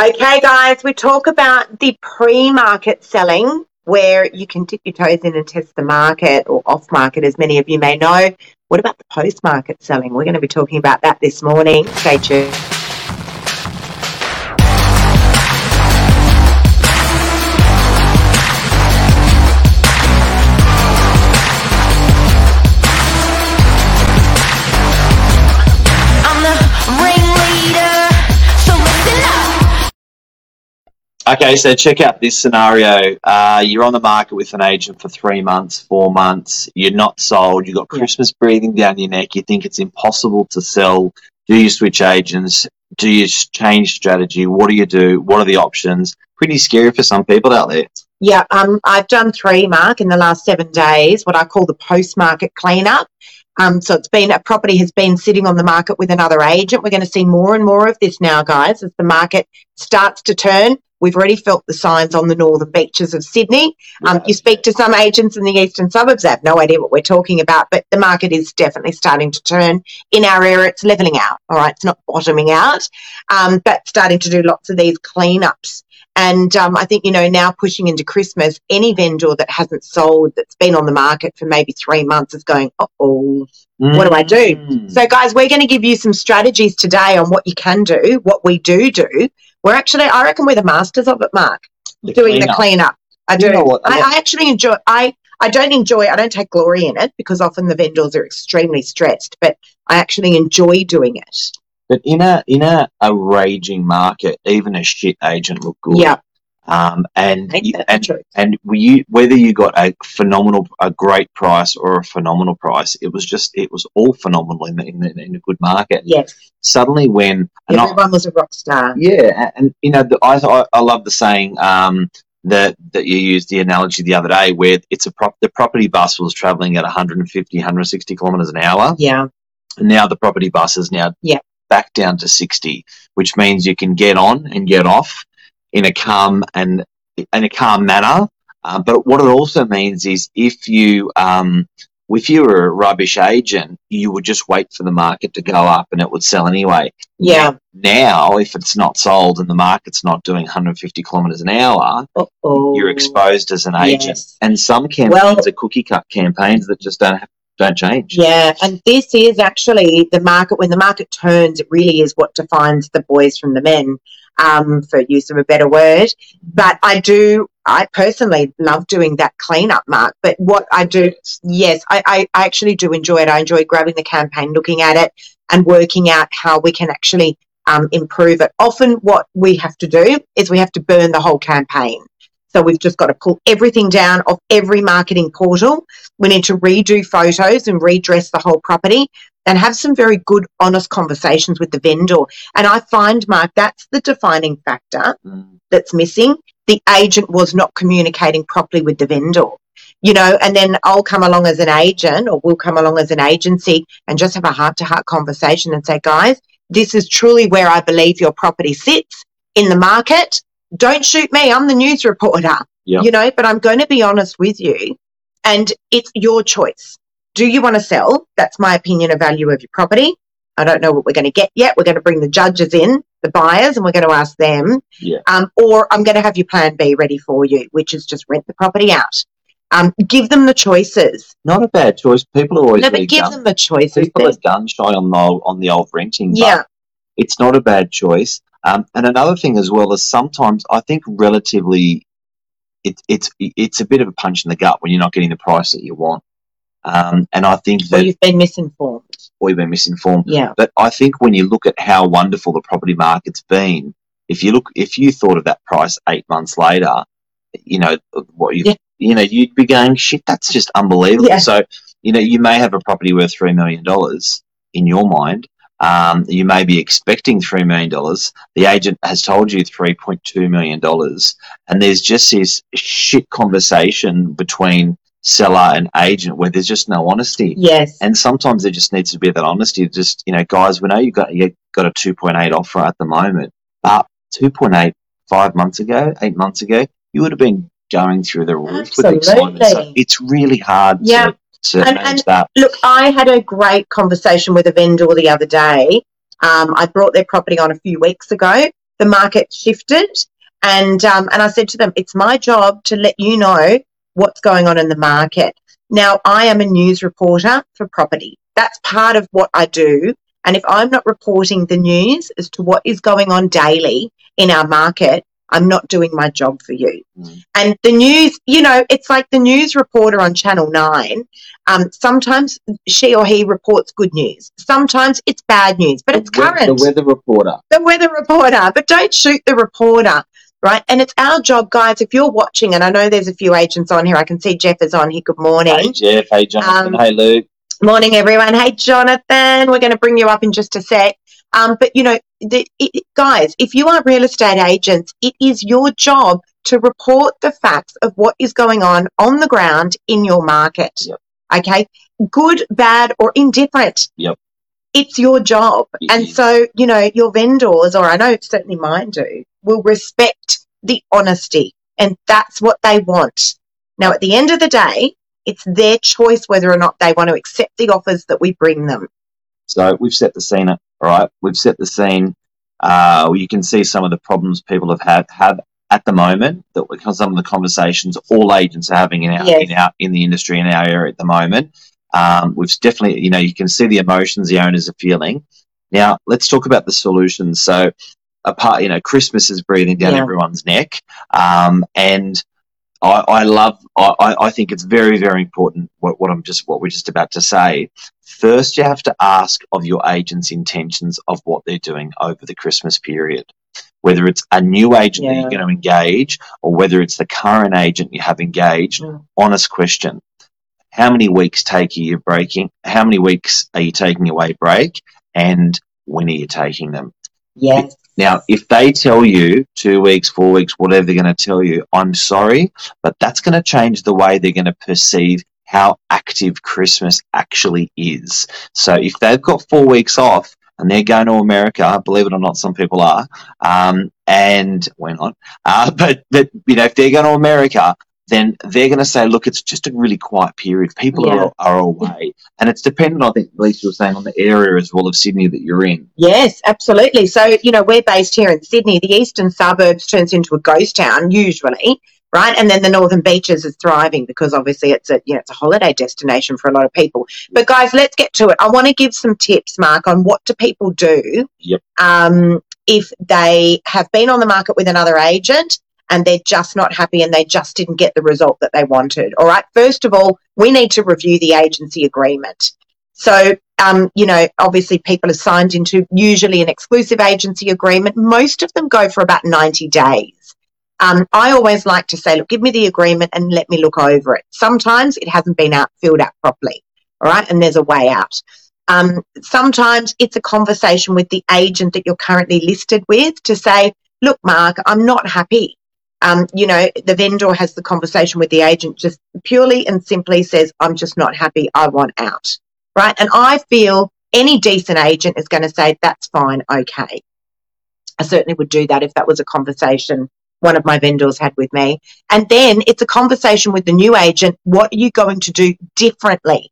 Okay, guys, we talk about the pre market selling where you can dip your toes in and test the market or off market, as many of you may know. What about the post market selling? We're going to be talking about that this morning. Stay tuned. Okay, so check out this scenario. Uh, you're on the market with an agent for three months, four months. You're not sold. You've got Christmas breathing down your neck. You think it's impossible to sell. Do you switch agents? Do you change strategy? What do you do? What are the options? Pretty scary for some people out there. Yeah, um, I've done three, Mark, in the last seven days, what I call the post market cleanup. Um, so it's been a property has been sitting on the market with another agent. We're going to see more and more of this now, guys, as the market starts to turn. We've already felt the signs on the northern beaches of Sydney. Um, you speak to some agents in the eastern suburbs, they have no idea what we're talking about, but the market is definitely starting to turn. In our area, it's levelling out, all right? It's not bottoming out, um, but starting to do lots of these cleanups. And um, I think, you know, now pushing into Christmas, any vendor that hasn't sold, that's been on the market for maybe three months is going, oh, mm. what do I do? Mm. So, guys, we're going to give you some strategies today on what you can do, what we do do, we're actually, I reckon we're the masters of it, Mark, the doing cleanup. the cleanup. I do. You know I, I actually enjoy. I I don't enjoy. I don't take glory in it because often the vendors are extremely stressed. But I actually enjoy doing it. But in a in a, a raging market, even a shit agent look good. Yeah. Um, and and and you, whether you got a phenomenal, a great price or a phenomenal price, it was just it was all phenomenal in, the, in, the, in a good market. Yes. Suddenly, when everyone I, was a rock star. Yeah, and you know, the, I I love the saying um, that that you used the analogy the other day, where it's a prop, the property bus was traveling at 150, 160 kilometers an hour. Yeah. And now the property bus is now yeah. back down to 60, which means you can get on and get off in a calm and in a calm manner. Uh, but what it also means is if you um, if you were a rubbish agent, you would just wait for the market to go up and it would sell anyway. Yeah. Now, if it's not sold and the market's not doing 150 kilometres an hour, Uh-oh. you're exposed as an agent. Yes. And some campaigns well, are cookie cut campaigns that just don't have don't change. Yeah, and this is actually the market. When the market turns, it really is what defines the boys from the men um, for use of a better word. But I do, I personally love doing that cleanup, Mark. But what I do, yes, I, I, I actually do enjoy it. I enjoy grabbing the campaign, looking at it, and working out how we can actually um, improve it. Often, what we have to do is we have to burn the whole campaign. So we've just got to pull everything down off every marketing portal. We need to redo photos and redress the whole property and have some very good, honest conversations with the vendor. And I find, Mark, that's the defining factor mm. that's missing. The agent was not communicating properly with the vendor. You know, and then I'll come along as an agent or we'll come along as an agency and just have a heart to heart conversation and say, guys, this is truly where I believe your property sits in the market. Don't shoot me. I'm the news reporter. Yep. You know, but I'm going to be honest with you and it's your choice. Do you want to sell? That's my opinion of value of your property. I don't know what we're going to get yet. We're going to bring the judges in, the buyers, and we're going to ask them. Yeah. Um, or I'm going to have your plan B ready for you, which is just rent the property out. Um, give them the choices. Not a bad choice. People are always no, but give gun, them the choices. People then. are gun shy on the on the old renting. Yeah, it's not a bad choice. Um, and another thing as well is sometimes I think relatively, it, it's it's a bit of a punch in the gut when you're not getting the price that you want. Um, and I think that. Or you've been misinformed. Or you've been misinformed. Yeah. But I think when you look at how wonderful the property market's been, if you look, if you thought of that price eight months later, you know, what you, yeah. you know, you'd be going, shit, that's just unbelievable. Yeah. So, you know, you may have a property worth $3 million in your mind. Um, you may be expecting $3 million. The agent has told you $3.2 million. And there's just this shit conversation between seller and agent where there's just no honesty. Yes. And sometimes there just needs to be that honesty. Just you know, guys, we know you got you got a 2.8 offer at the moment, but 2.8 five months ago, eight months ago, you would have been going through the roof Absolutely. with excitement. So it's really hard yeah. to, to and, manage and that. Look, I had a great conversation with a vendor the other day. Um, I brought their property on a few weeks ago. the market shifted. And, um, and I said to them, it's my job to let you know what's going on in the market. Now, I am a news reporter for property. That's part of what I do. And if I'm not reporting the news as to what is going on daily in our market, I'm not doing my job for you. Mm. And the news, you know, it's like the news reporter on Channel 9. Um, sometimes she or he reports good news. Sometimes it's bad news, but it's current. The weather reporter. The weather reporter. But don't shoot the reporter, right? And it's our job, guys, if you're watching, and I know there's a few agents on here. I can see Jeff is on here. Good morning. Hey, Jeff. Hey, Jonathan. Um, hey, Luke. Morning, everyone. Hey, Jonathan. We're going to bring you up in just a sec. Um, but you know, the, it, guys, if you are real estate agents, it is your job to report the facts of what is going on on the ground in your market. Yep. Okay, good, bad, or indifferent. Yep. It's your job, it and is. so you know your vendors, or I know certainly mine do, will respect the honesty, and that's what they want. Now, at the end of the day, it's their choice whether or not they want to accept the offers that we bring them. So we've set the scene all right, we've set the scene. Uh, you can see some of the problems people have had have at the moment. That some of the conversations all agents are having in our yes. in our in the industry in our area at the moment. Um, we've definitely, you know, you can see the emotions the owners are feeling. Now, let's talk about the solutions. So, apart, you know, Christmas is breathing down yeah. everyone's neck, um, and I, I love. I, I think it's very, very important. What, what I'm just, what we're just about to say. First, you have to ask of your agent's intentions of what they're doing over the Christmas period. Whether it's a new agent yeah. that you're going to engage, or whether it's the current agent you have engaged. Mm. Honest question: How many weeks take are you breaking? How many weeks are you taking away break? And when are you taking them? Yes. Now, if they tell you two weeks, four weeks, whatever they're going to tell you, I'm sorry, but that's going to change the way they're going to perceive how active Christmas actually is. So if they've got four weeks off and they're going to America, believe it or not, some people are, um, and we're not, uh, but, but, you know, if they're going to America, then they're going to say, look, it's just a really quiet period. People yeah. are, are away. And it's dependent, I think, Lisa was saying, on the area as well of Sydney that you're in. Yes, absolutely. So, you know, we're based here in Sydney. The eastern suburbs turns into a ghost town, usually. Right, and then the northern beaches is thriving because obviously it's a you know it's a holiday destination for a lot of people. But guys, let's get to it. I want to give some tips, Mark, on what do people do yep. um, if they have been on the market with another agent and they're just not happy and they just didn't get the result that they wanted. All right. First of all, we need to review the agency agreement. So, um, you know, obviously people are signed into usually an exclusive agency agreement. Most of them go for about 90 days. Um, I always like to say, look, give me the agreement and let me look over it. Sometimes it hasn't been out, filled out properly. All right. And there's a way out. Um, sometimes it's a conversation with the agent that you're currently listed with to say, look, Mark, I'm not happy um, you know, the vendor has the conversation with the agent, just purely and simply says, I'm just not happy. I want out. Right. And I feel any decent agent is going to say, that's fine. Okay. I certainly would do that if that was a conversation one of my vendors had with me. And then it's a conversation with the new agent. What are you going to do differently?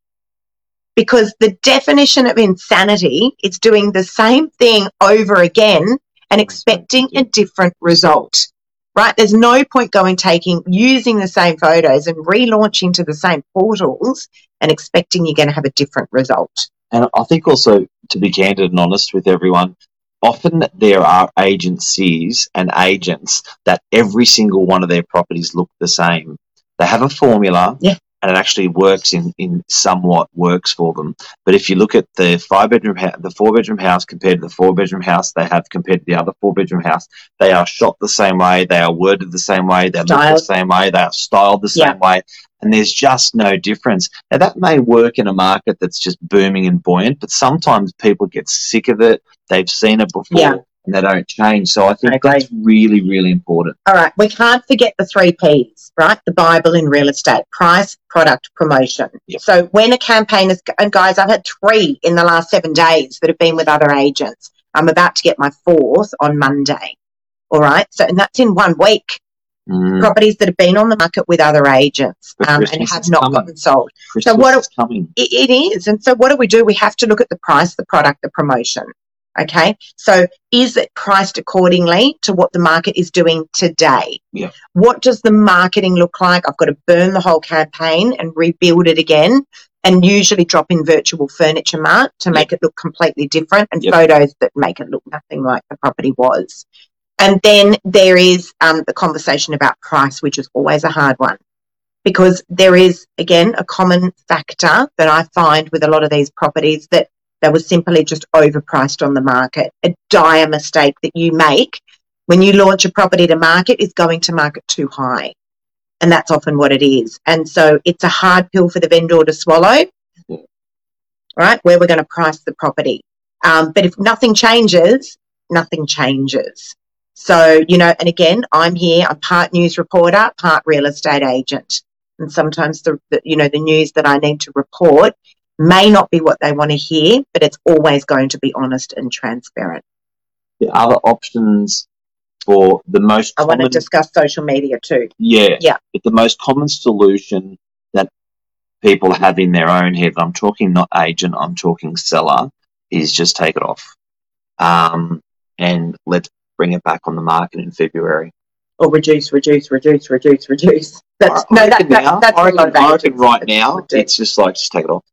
Because the definition of insanity is doing the same thing over again and expecting a different result right? There's no point going taking, using the same photos and relaunching to the same portals and expecting you're going to have a different result. And I think also, to be candid and honest with everyone, often there are agencies and agents that every single one of their properties look the same. They have a formula. Yeah and it actually works in, in somewhat works for them. But if you look at the five bedroom ha- the four bedroom house compared to the four bedroom house they have compared to the other four bedroom house, they are shot the same way, they are worded the same way, they look the same way, they are styled the same yeah. way, and there's just no difference. Now that may work in a market that's just booming and buoyant, but sometimes people get sick of it. They've seen it before. Yeah and they don't change. So I think okay. that's really, really important. All right. We can't forget the three P's, right? The Bible in real estate price, product, promotion. Yep. So when a campaign is, and guys, I've had three in the last seven days that have been with other agents. I'm about to get my fourth on Monday. All right. So, and that's in one week. Mm. Properties that have been on the market with other agents um, and have not coming. gotten sold. Christmas so what it, it is, and so what do we do? We have to look at the price, the product, the promotion Okay. So is it priced accordingly to what the market is doing today? Yeah. What does the marketing look like? I've got to burn the whole campaign and rebuild it again and usually drop in virtual furniture mart to make it look completely different and photos that make it look nothing like the property was. And then there is um, the conversation about price, which is always a hard one because there is, again, a common factor that I find with a lot of these properties that they were simply just overpriced on the market. A dire mistake that you make when you launch a property to market is going to market too high. And that's often what it is. And so it's a hard pill for the vendor to swallow, right? Where we're going to price the property. Um, but if nothing changes, nothing changes. So, you know, and again, I'm here, I'm part news reporter, part real estate agent. And sometimes the, the you know, the news that I need to report may not be what they want to hear, but it's always going to be honest and transparent. The other options for the most I want to discuss social media too. yeah, Yeah. But the most common solution that people have in their own head, I'm talking not agent, I'm talking seller, is just take it off. Um, and let's bring it back on the market in February. Or reduce, reduce, reduce, reduce, reduce. That's I no, that, reckon that, that's I a lot of I agents right now it's just like just take it off.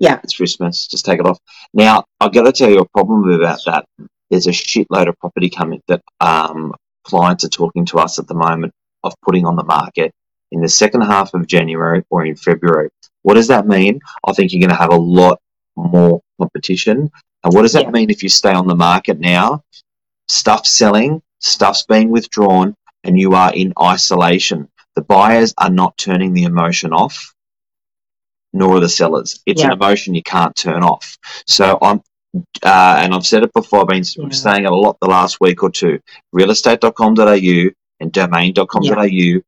Yeah. It's Christmas, just take it off. Now I've got to tell you a problem about that. There's a shitload of property coming that um, clients are talking to us at the moment of putting on the market in the second half of January or in February. What does that mean? I think you're going to have a lot more competition. And what does that Yeah. mean if you stay on the market now? Stuff's selling, stuff's being withdrawn, and you are in isolation. The buyers are not turning the emotion off, nor are the sellers. It's an emotion you can't turn off. So I'm, uh, and I've said it before, I've been Yeah. saying it a lot the last week or two. Realestate.com.au and domain.com.au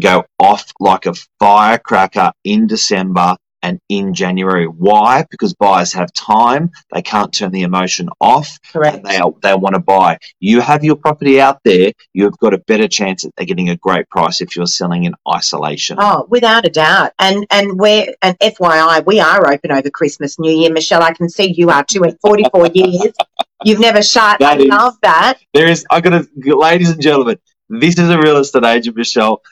go off like a firecracker in December and in January. Why? Because buyers have time. They can't turn the emotion off correct. they are, they want to buy. You have your property out there, you've got a better chance at getting a great price if you're selling in isolation. Oh, without a doubt. And and we're and FYI, we are open over Christmas, New Year. Michelle, I can see you are too. In 44 years, you've never shut. That I is- love that. There is, I got to, ladies and gentlemen, this is a real estate agent, Michelle.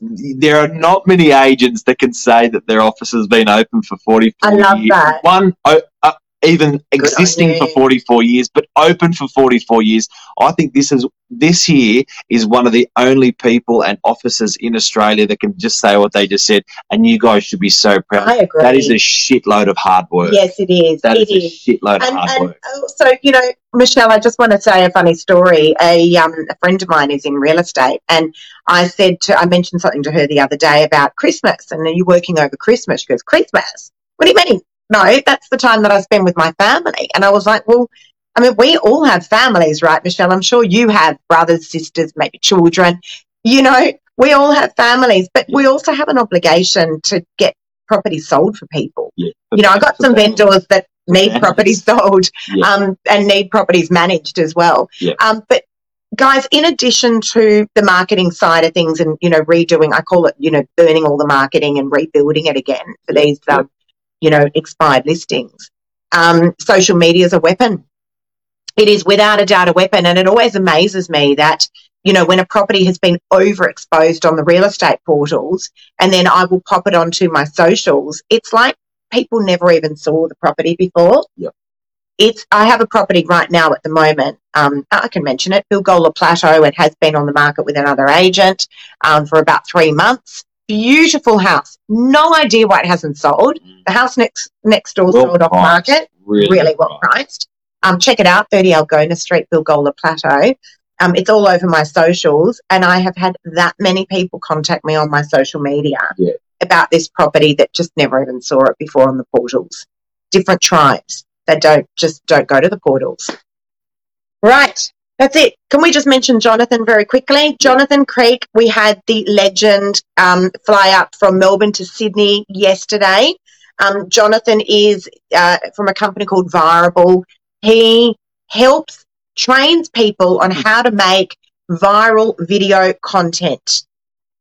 There are not many agents that can say that their office has been open for 44 I love years. that. One, uh, even existing for 44 years, but open for 44 years. I think this is this here is one of the only people and offices in Australia that can just say what they just said, and you guys should be so proud. I agree. That is a shitload of hard work. yes, it is. That it is a is. shitload of hard and work. also, you know, Michelle, I just want to say a funny story. A, um, a friend of mine is in real estate, and I said to, I mentioned something to her the other day about Christmas, and are you working over Christmas? She goes, Christmas? What do you mean? No, that's the time that I spend with my family. And I was like, well, I mean, we all have families, right, Michelle? I'm sure you have brothers, sisters, maybe children. You know, we all have families, but we also have an obligation to get property sold for people. Yeah. You know, I got some vendors that need families. properties sold Yeah. um, and need properties managed as well. Yeah. Um, but guys, in addition to the marketing side of things and, you know, redoing, I call it, you know, burning all the marketing and rebuilding it again for Yeah, these, yeah. um, you know, expired listings. Um, social media is a weapon. It is without a doubt a weapon. And it always amazes me that, you know, when a property has been overexposed on the real estate portals and then I will pop it onto my socials, it's like people never even saw the property before. Yep. It's I have a property right now at the moment. Um, I can mention it, Bilgola Plateau. It has been on the market with another agent um, for about three months. Beautiful house. No idea why it hasn't sold. The house next next door Well sold off priced. market Really, really well priced. Um, check it out, 30 Algona Street, Bilgola Plateau. Um, it's all over my socials, and I have had that many people contact me on my social media Yeah. about this property that just never even saw it before on the portals. Different tribes that don't just don't go to the portals. Right, that's it. Can we just mention Jonathan very quickly? Jonathan Creek, we had the legend um, fly up from Melbourne to Sydney yesterday. Um, Jonathan is uh, from a company called Virable. He helps, trains people on how to make viral video content,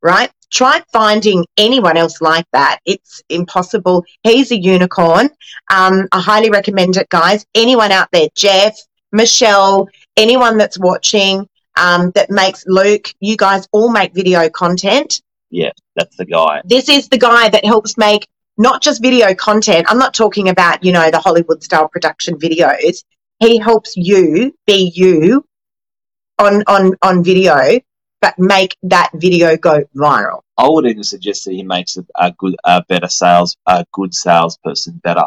right? Try finding anyone else like that. It's impossible. He's a unicorn. Um, I highly recommend it, guys. Anyone out there, Jeff, Michelle, anyone that's watching um, that makes Luke, you guys all make video content. Yeah, that's the guy. This is the guy that helps make not just video content. I'm not talking about, you know, the Hollywood style production videos. He helps you be you on, on, on video, but make that video go viral. I would even suggest that he makes a, a good, a better sales, a good salesperson better,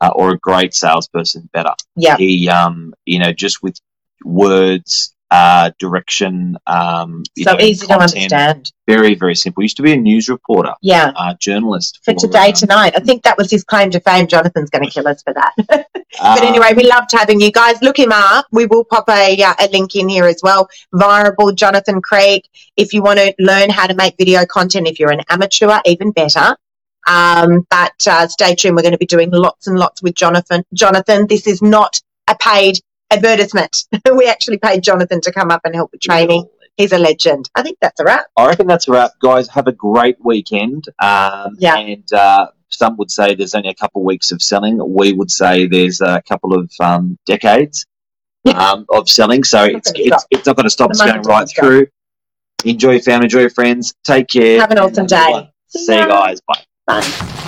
uh, or a great salesperson better. Yeah. He, um, you know, just with words, uh, direction, um, So know, easy to understand. Very, very simple. Used to be a news reporter, Yeah. uh, journalist For today, tonight. I think that was his claim to fame. Jonathan's going to kill us for that. Uh, But anyway, we loved having you guys. Look him up. We will pop a, uh, a link in here as well. Virable Jonathan Craig. If you want to learn how to make video content, if you're an amateur, even better. Um, but uh, stay tuned. We're going to be doing lots and lots with Jonathan. Jonathan, this is not a paid advertisement. we actually paid Jonathan to come up and help with training. He's a legend. I think that's a wrap. I reckon that's a wrap, guys. Have a great weekend. Um, Yeah. And uh, some would say there's only a couple of weeks of selling. We would say there's a couple of um, decades um, of selling. So it's, gonna it's, it's not going to stop. The It's going right through. Enjoy your family, enjoy your friends. Take care. Have an awesome uh, day. See you guys. Bye. Bye.